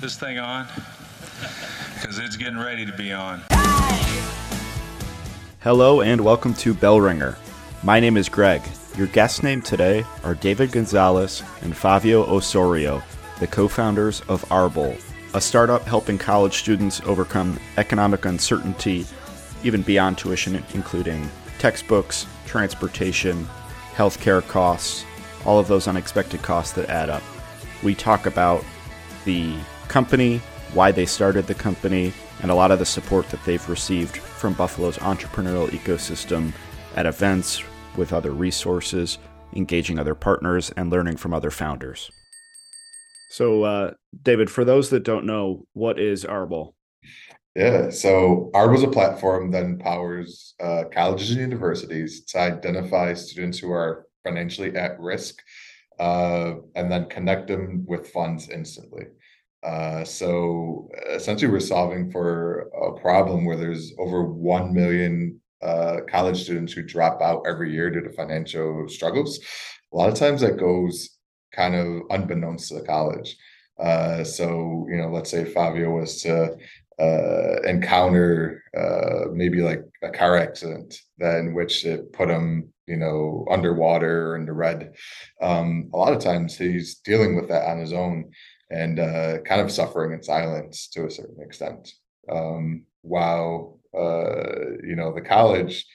this thing on? Because it's getting ready to be on. Hello and welcome to Bell Ringer. My name is Greg. Your guest name today are David Gonzalez and Fabio Osorio, the co founders of Arbol, a startup helping college students overcome economic uncertainty, even beyond tuition, including textbooks, transportation, healthcare costs, all of those unexpected costs that add up. We talk about the company, why they started the company, and a lot of the support that they've received from Buffalo's entrepreneurial ecosystem at events with other resources, engaging other partners, and learning from other founders. So, uh, David, for those that don't know, what is Arbol? Yeah, so Arbol is a platform that empowers uh, colleges and universities to identify students who are financially at risk uh, and then connect them with funds instantly. Uh, so essentially, we're solving for a problem where there's over 1 million uh, college students who drop out every year due to financial struggles. A lot of times that goes kind of unbeknownst to the college. Uh, so, you know, let's say Fabio was to uh, encounter uh, maybe like a car accident that in which it put him, you know, underwater in the red. Um, a lot of times he's dealing with that on his own and uh, kind of suffering in silence to a certain extent. Um, while uh, you know the college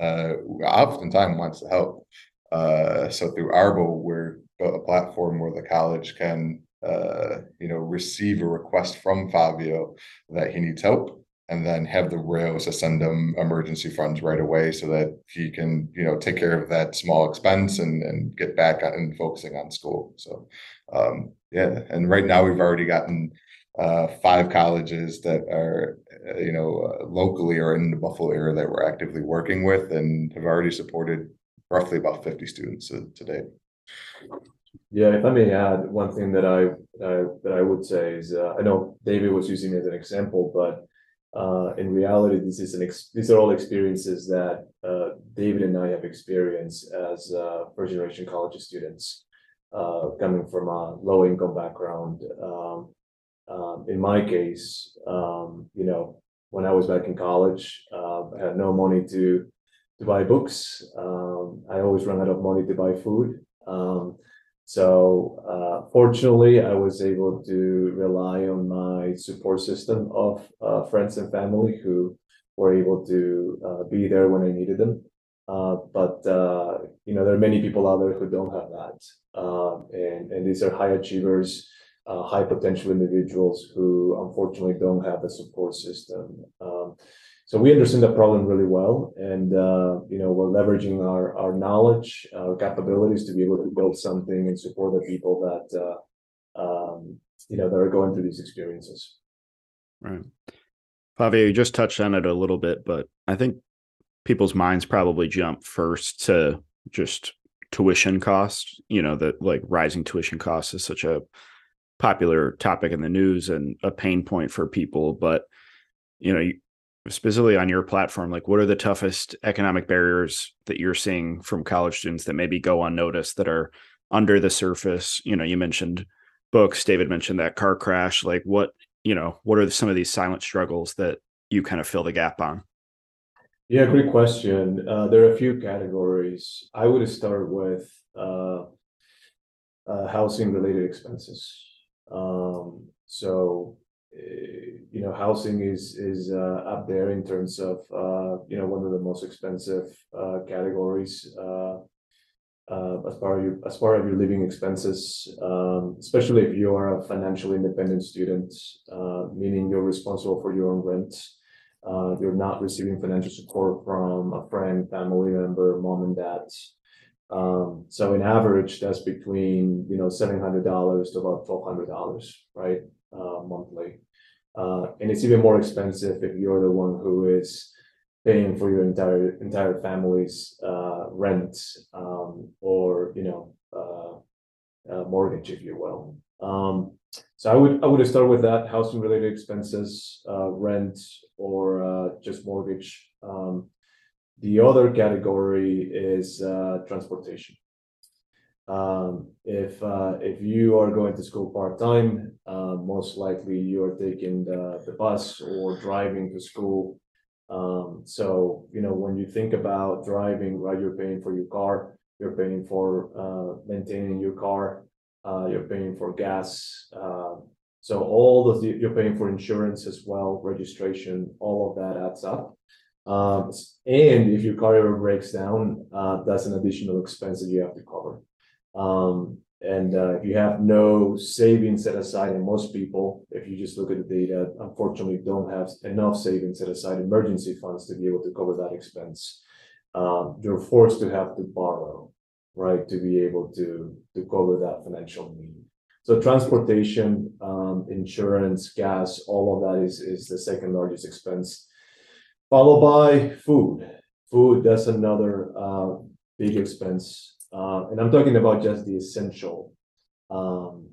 uh, oftentimes wants to help. Uh, so through Arbol, we're a platform where the college can uh, you know receive a request from Fabio that he needs help and then have the rails to send them emergency funds right away so that he can you know take care of that small expense and and get back and focusing on school. So um, yeah and right now we've already gotten uh, five colleges that are uh, you know uh, locally or in the buffalo area that we're actively working with and have already supported roughly about 50 students today yeah if i may add one thing that i uh, that i would say is uh, i know david was using as an example but uh, in reality, this is an ex- these are all experiences that uh, David and I have experienced as uh, first generation college students uh, coming from a low income background. Um, um, in my case, um, you know, when I was back in college, uh, I had no money to to buy books. Um, I always ran out of money to buy food. So uh, fortunately, I was able to rely on my support system of uh, friends and family who were able to uh, be there when I needed them. Uh, but uh, you know, there are many people out there who don't have that, um, and and these are high achievers, uh, high potential individuals who unfortunately don't have a support system. Um, so we understand the problem really well, and uh, you know we're leveraging our our knowledge, our capabilities to be able to build something and support the people that uh, um, you know that are going through these experiences. Right, Fabio, you just touched on it a little bit, but I think people's minds probably jump first to just tuition costs. You know that like rising tuition costs is such a popular topic in the news and a pain point for people, but you know specifically on your platform like what are the toughest economic barriers that you're seeing from college students that maybe go unnoticed that are under the surface? You know you mentioned books david mentioned that car crash like what you know what are some of these silent struggles that you kind of fill the gap on? Yeah great question. Uh, there are a few categories. I would start with uh, uh, housing related expenses. Um, so you know, housing is is uh, up there in terms of uh, you know one of the most expensive uh, categories uh, uh, as far as your, as far as your living expenses, um, especially if you are a financially independent student, uh, meaning you're responsible for your own rent. you're not receiving financial support from a friend, family member, mom and dad. Um, so in average, that's between you know seven hundred dollars to about twelve hundred dollars, right, monthly. Uh, and it's even more expensive if you're the one who is paying for your entire entire family's uh, rent um, or you know uh, uh, mortgage, if you will. Um, so I would I would start with that housing related expenses, uh, rent or uh, just mortgage. Um, the other category is uh, transportation. Um, if uh, if you are going to school part time, uh, most likely you are taking the, the bus or driving to school. Um, so you know when you think about driving, right, you're paying for your car, you're paying for uh, maintaining your car, uh, you're paying for gas. Uh, so all of the you're paying for insurance as well, registration, all of that adds up. Um, and if your car ever breaks down, uh, that's an additional expense that you have to cover. Um, and uh, if you have no savings set aside, and most people, if you just look at the data, unfortunately don't have enough savings set aside, emergency funds to be able to cover that expense. Um, you're forced to have to borrow, right, to be able to to cover that financial need. So transportation, um, insurance, gas, all of that is is the second largest expense, followed by food. Food, that's another uh, big expense uh, and I'm talking about just the essential um,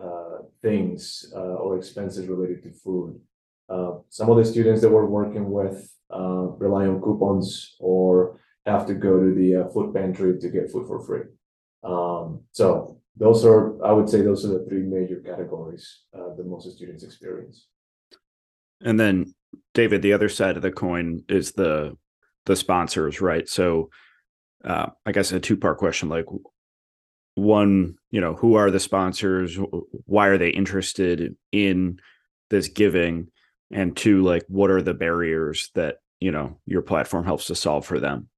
uh, things uh, or expenses related to food. Uh, some of the students that we're working with uh, rely on coupons or have to go to the uh, food pantry to get food for free. Um, so those are, I would say, those are the three major categories that most students experience. And then, David, the other side of the coin is the the sponsors, right? So uh, I guess a two part question like one, you know, who are the sponsors? Why are they interested in this giving? And two, like, what are the barriers that, you know, your platform helps to solve for them?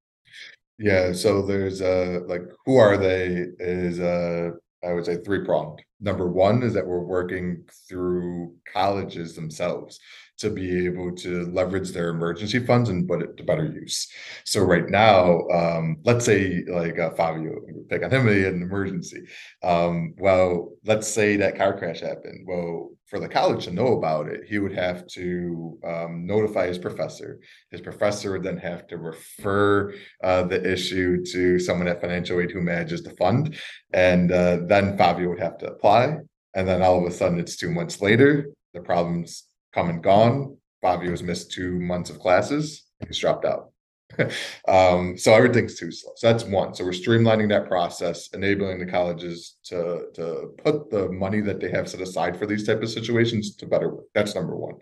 Yeah. So there's uh like who are they is uh I would say three pronged. Number one is that we're working through colleges themselves to be able to leverage their emergency funds and put it to better use. So right now, um, let's say like uh, Fabio, pick on him in an emergency. Um, well, let's say that car crash happened. Well, for the college to know about it, he would have to um, notify his professor. His professor would then have to refer uh, the issue to someone at financial aid who manages the fund, and uh, then Fabio would have to apply. And then all of a sudden, it's two months later. The problem's come and gone. Fabio's missed two months of classes. He's dropped out. um, so everything's too slow. So that's one. So we're streamlining that process, enabling the colleges to to put the money that they have set aside for these type of situations to better work. That's number one.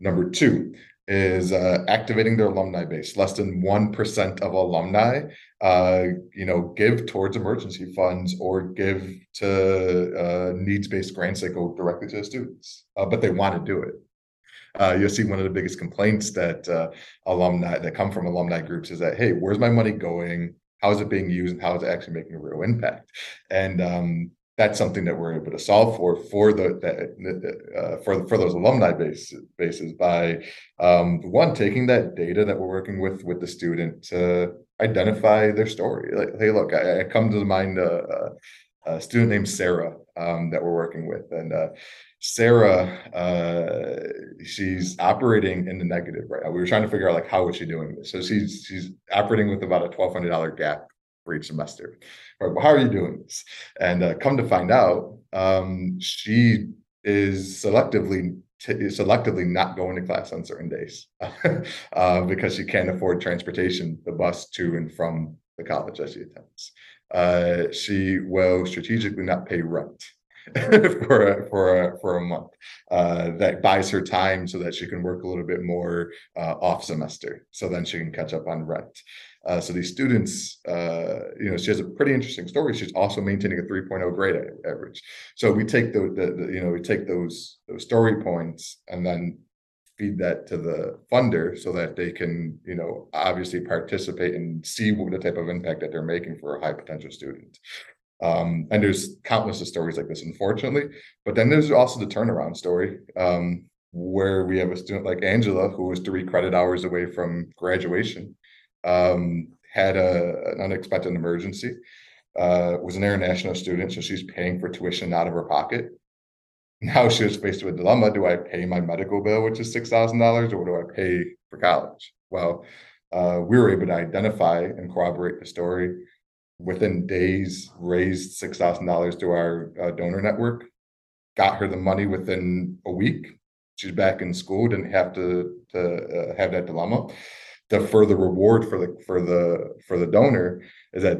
Number two is uh, activating their alumni base. Less than one percent of alumni, uh, you know, give towards emergency funds or give to uh, needs-based grants that go directly to the students, uh, but they want to do it uh, you'll see one of the biggest complaints that uh, alumni that come from alumni groups is that hey where's my money going? How is it being used? And how is it actually making a real impact? And um, that's something that we're able to solve for for the, the uh, for for those alumni base, bases by um, one taking that data that we're working with with the student to identify their story. Like hey look i, I come to mind a, a, student named sarah um, that we're working with. And uh, Sarah, uh, she's operating in the negative right now. We were trying to figure out like how is she doing this. So she's she's operating with about a twelve hundred dollar gap for each semester. Right, well, how are you doing this? And uh, come to find out, um, she is selectively t- selectively not going to class on certain days uh, because she can't afford transportation, the bus to and from the college that she attends. Uh, she will strategically not pay rent for a, for a, for a month. Uh, that buys her time so that she can work a little bit more uh, off semester, so then she can catch up on rent. Uh, so these students, uh, you know, she has a pretty interesting story. She's also maintaining a 3.0 grade average. So we take the, the, the you know we take those those story points and then feed that to the funder so that they can you know obviously participate and see what the type of impact that they're making for a high potential student um, and there's countless of stories like this, unfortunately. But then there's also the turnaround story, um, where we have a student like Angela, who was three credit hours away from graduation, um, had a, an unexpected emergency, uh, was an international student, so she's paying for tuition out of her pocket. Now she was faced with a dilemma: Do I pay my medical bill, which is six thousand dollars, or do I pay for college? Well, uh, we were able to identify and corroborate the story within days raised six thousand dollars to our uh, donor network. Got her the money within a week. She's back in school. Didn't have to to uh, have that dilemma. The further reward for the for the for the donor is that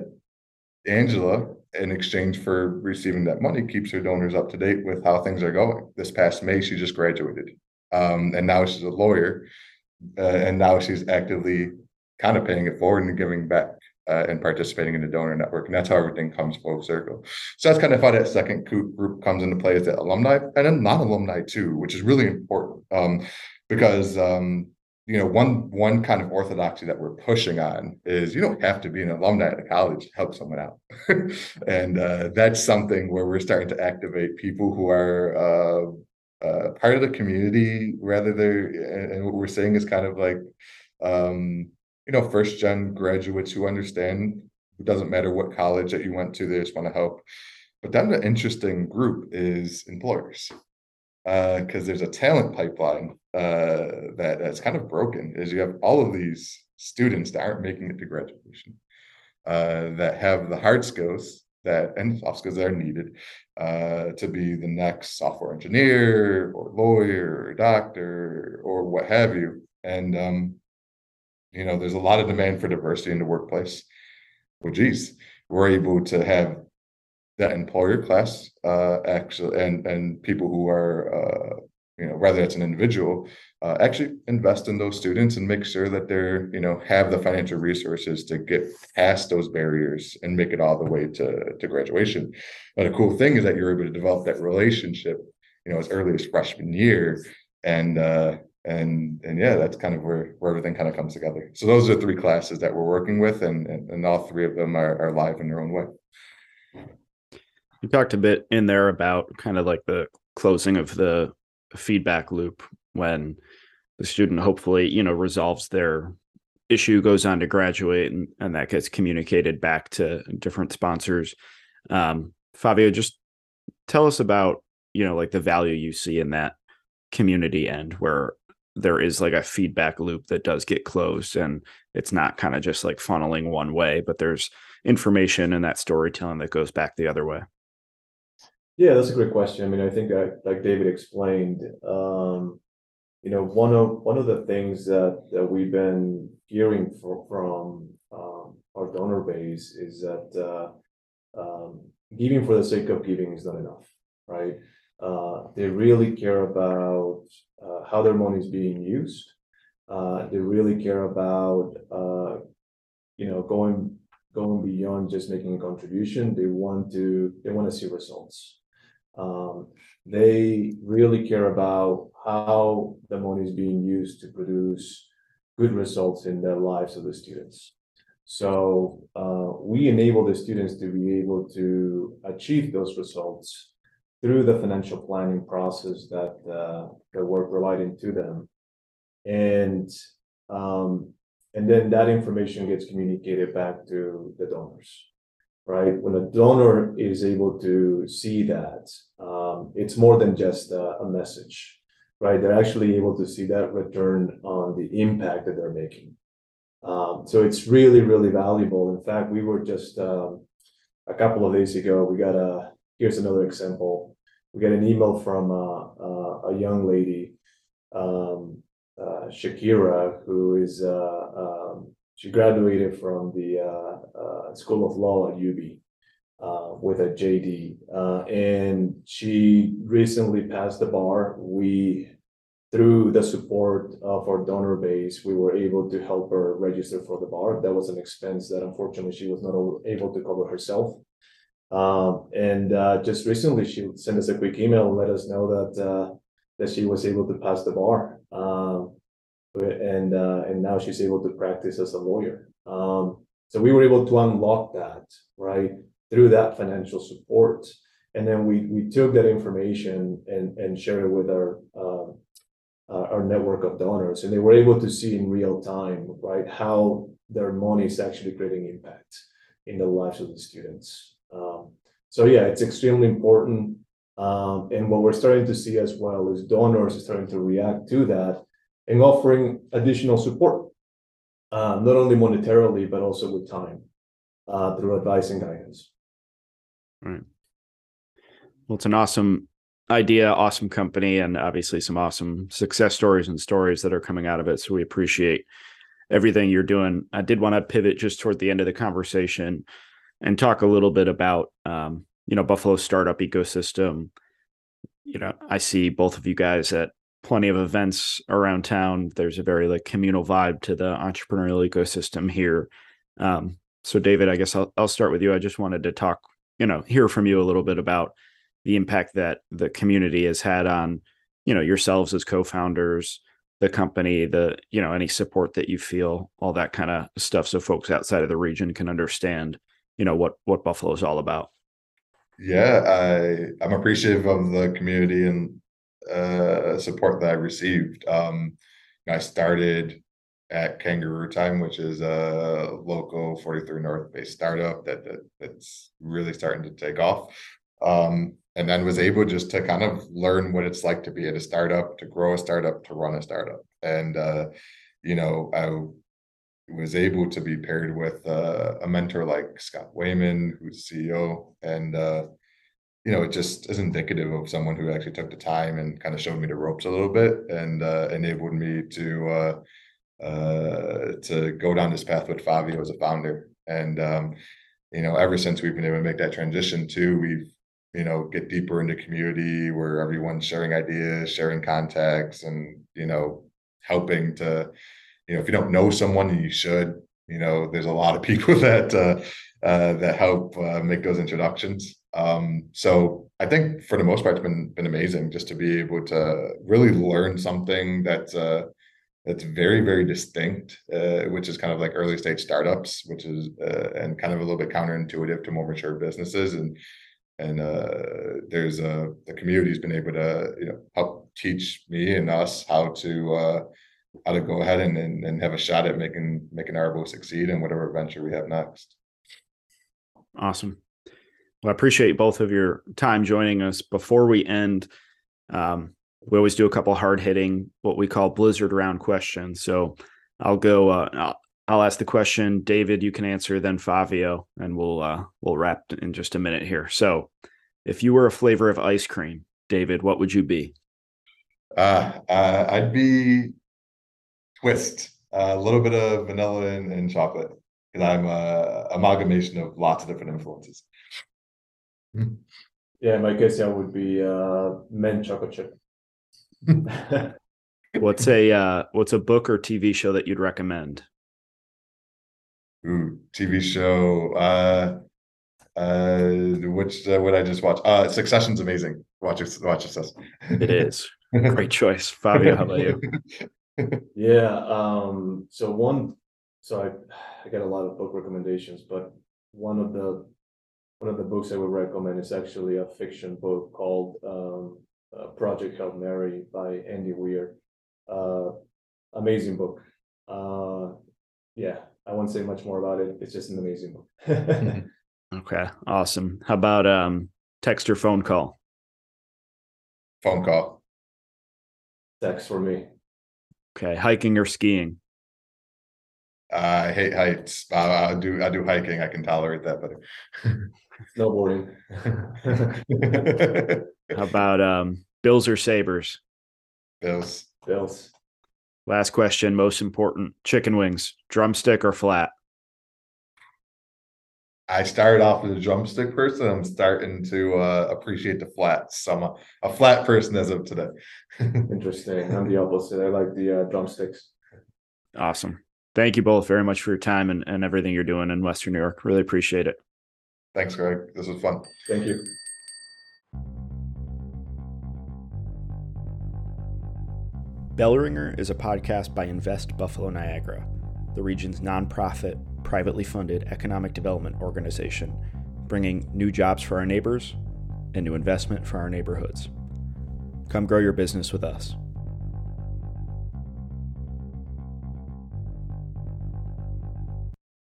Angela in exchange for receiving that money, keeps her donors up to date with how things are going. This past May, she just graduated, um, and now she's a lawyer, uh, and now she's actively kind of paying it forward and giving back uh, and participating in the donor network. And that's how everything comes full circle. So that's kind of how that second group comes into play is the alumni and then non-alumni too, which is really important um, because um, you know one one kind of orthodoxy that we're pushing on is you don't have to be an alumni at a college to help someone out and uh, that's something where we're starting to activate people who are uh, uh, part of the community rather they're and what we're saying is kind of like um, you know first gen graduates who understand it doesn't matter what college that you went to they just want to help but then the interesting group is employers because uh, there's a talent pipeline uh, that that's kind of broken. Is you have all of these students that aren't making it to graduation, uh, that have the hard skills that and soft skills that are needed uh, to be the next software engineer or lawyer or doctor or what have you. And um, you know, there's a lot of demand for diversity in the workplace. Well, geez, we're able to have that employer class uh, actually and and people who are uh, you know whether it's an individual uh, actually invest in those students and make sure that they're you know have the financial resources to get past those barriers and make it all the way to to graduation but the cool thing is that you're able to develop that relationship you know as early as freshman year and uh and and yeah that's kind of where where everything kind of comes together so those are three classes that we're working with and and, and all three of them are, are live in their own way you talked a bit in there about kind of like the closing of the feedback loop when the student hopefully, you know, resolves their issue, goes on to graduate, and, and that gets communicated back to different sponsors. Um, Fabio, just tell us about, you know, like the value you see in that community end where there is like a feedback loop that does get closed and it's not kind of just like funneling one way, but there's information and that storytelling that goes back the other way. Yeah, that's a great question. I mean, I think that, like David explained, um, you know, one of one of the things that, that we've been hearing for, from um, our donor base is that uh, um, giving for the sake of giving is not enough, right? Uh, they really care about uh, how their money is being used. Uh, they really care about, uh, you know, going going beyond just making a contribution. They want to they want to see results. Um, they really care about how the money is being used to produce good results in the lives of the students. So uh, we enable the students to be able to achieve those results through the financial planning process that uh, that we're providing to them, and um, and then that information gets communicated back to the donors right? When a donor is able to see that, um, it's more than just a, a, message, right? They're actually able to see that return on the impact that they're making. Um, so it's really, really valuable. In fact, we were just um, a couple of days ago, we got a, here's another example. We got an email from a young lady, um, uh, Shakira, who is uh, um, she graduated from the uh, uh, School of Law at UB uh, with a JD, uh, and she recently passed the bar. We, through the support of our donor base, we were able to help her register for the bar. That was an expense that unfortunately she was not able to cover herself. Um, and uh, just recently, she sent us a quick email and let us know that uh, that she was able to pass the bar. Um, and uh, and now she's able to practice as a lawyer. Um, so we were able to unlock that right through that financial support, and then we we took that information and and shared it with our uh, our network of donors, and they were able to see in real time right how their money is actually creating impact in the lives of the students. Um, so yeah, it's extremely important. Um, and what we're starting to see as well is donors starting to react to that and offering additional support, uh, not only monetarily, but also with time uh, through advice and guidance. Right. Well, it's an awesome idea, awesome company, and obviously some awesome success stories and stories that are coming out of it. So we appreciate everything you're doing. I did want to pivot just toward the end of the conversation and talk a little bit about um, you know Buffalo startup ecosystem. You know, I see both of you guys at plenty of events around town. There's a very like communal vibe to the entrepreneurial ecosystem here. Um, so, David, I guess I'll I'll start with you. I just wanted to talk, you know, hear from you a little bit about the impact that the community has had on, you know, yourselves as co-founders, the company, the you know, any support that you feel, all that kind of stuff, so folks outside of the region can understand, you know, what what Buffalo is all about. Yeah, I I'm appreciative of the community and uh, support that I received. Um, I started at Kangaroo Time, which is a local 43 North based startup that, that that's really starting to take off. Um, and then was able just to kind of learn what it's like to be at a startup, to grow a startup, to run a startup. And uh, you know, I was able to be paired with uh, a mentor like Scott Wayman, who's CEO, and uh, you know, it just is indicative of someone who actually took the time and kind of showed me the ropes a little bit and uh, enabled me to uh, uh, to go down this path with Fabio as a founder. And um, you know, ever since we've been able to make that transition too, we've you know get deeper into community where everyone's sharing ideas, sharing contacts, and you know, helping to you know if you don't know someone, you should. You know, there's a lot of people that uh, uh, that help uh, make those introductions. Um, so I think for the most part, it's been been amazing just to be able to really learn something that's uh, that's very very distinct, uh, which is kind of like early stage startups, which is uh, and kind of a little bit counterintuitive to more mature businesses. And and there's a the community's been able to you know help teach me and us how to how to go ahead and, and, and have a shot at making making Arbol succeed in whatever venture we have next. Awesome. Well, I appreciate both of your time joining us. Before we end, um, we always do a couple hard hitting, what we call blizzard round questions. So I'll go. Uh, I'll, I'll, ask the question. David, you can answer. Then Fabio, and we'll uh, we'll wrap in just a minute here. So, if you were a flavor of ice cream, David, what would you be? Uh, uh I'd be twist. a little bit of vanilla and, and chocolate because I'm a amalgamation of lots of different influences. Yeah, my guess yeah would be uh men chocolate chip. what's a uh what's a book or TV show that you'd recommend? Ooh, TV show. Uh uh which uh, what I just watch? Uh Succession's amazing. Watch it watch this. it is. Great choice. Fabio, how about you? yeah, um so one so I I get a lot of book recommendations, but one of the one of the books I would recommend is actually a fiction book called um, uh, Project Hail Mary by Andy Weir. Uh, amazing book. Uh, yeah, I won't say much more about it. It's just an amazing book. okay, awesome. How about um, text or phone call? Phone call. Text for me. Okay, hiking or skiing? I hate heights. I, I do I do hiking. I can tolerate that better. Snowboarding. How about um, Bills or Sabres? Bills. Bills. Last question, most important: chicken wings, drumstick or flat? I started off as a drumstick person. I'm starting to uh, appreciate the flats. So I'm a, a, flat person as of today. Interesting. I'm the opposite. I like the uh, drumsticks. Awesome. Thank you both very much for your time and, and everything you're doing in Western New York. Really appreciate it. Thanks, Greg. This was fun. Thank you. Bellringer is a podcast by Invest Buffalo Niagara, the region's nonprofit, privately funded economic development organization, bringing new jobs for our neighbors and new investment for our neighborhoods. Come grow your business with us.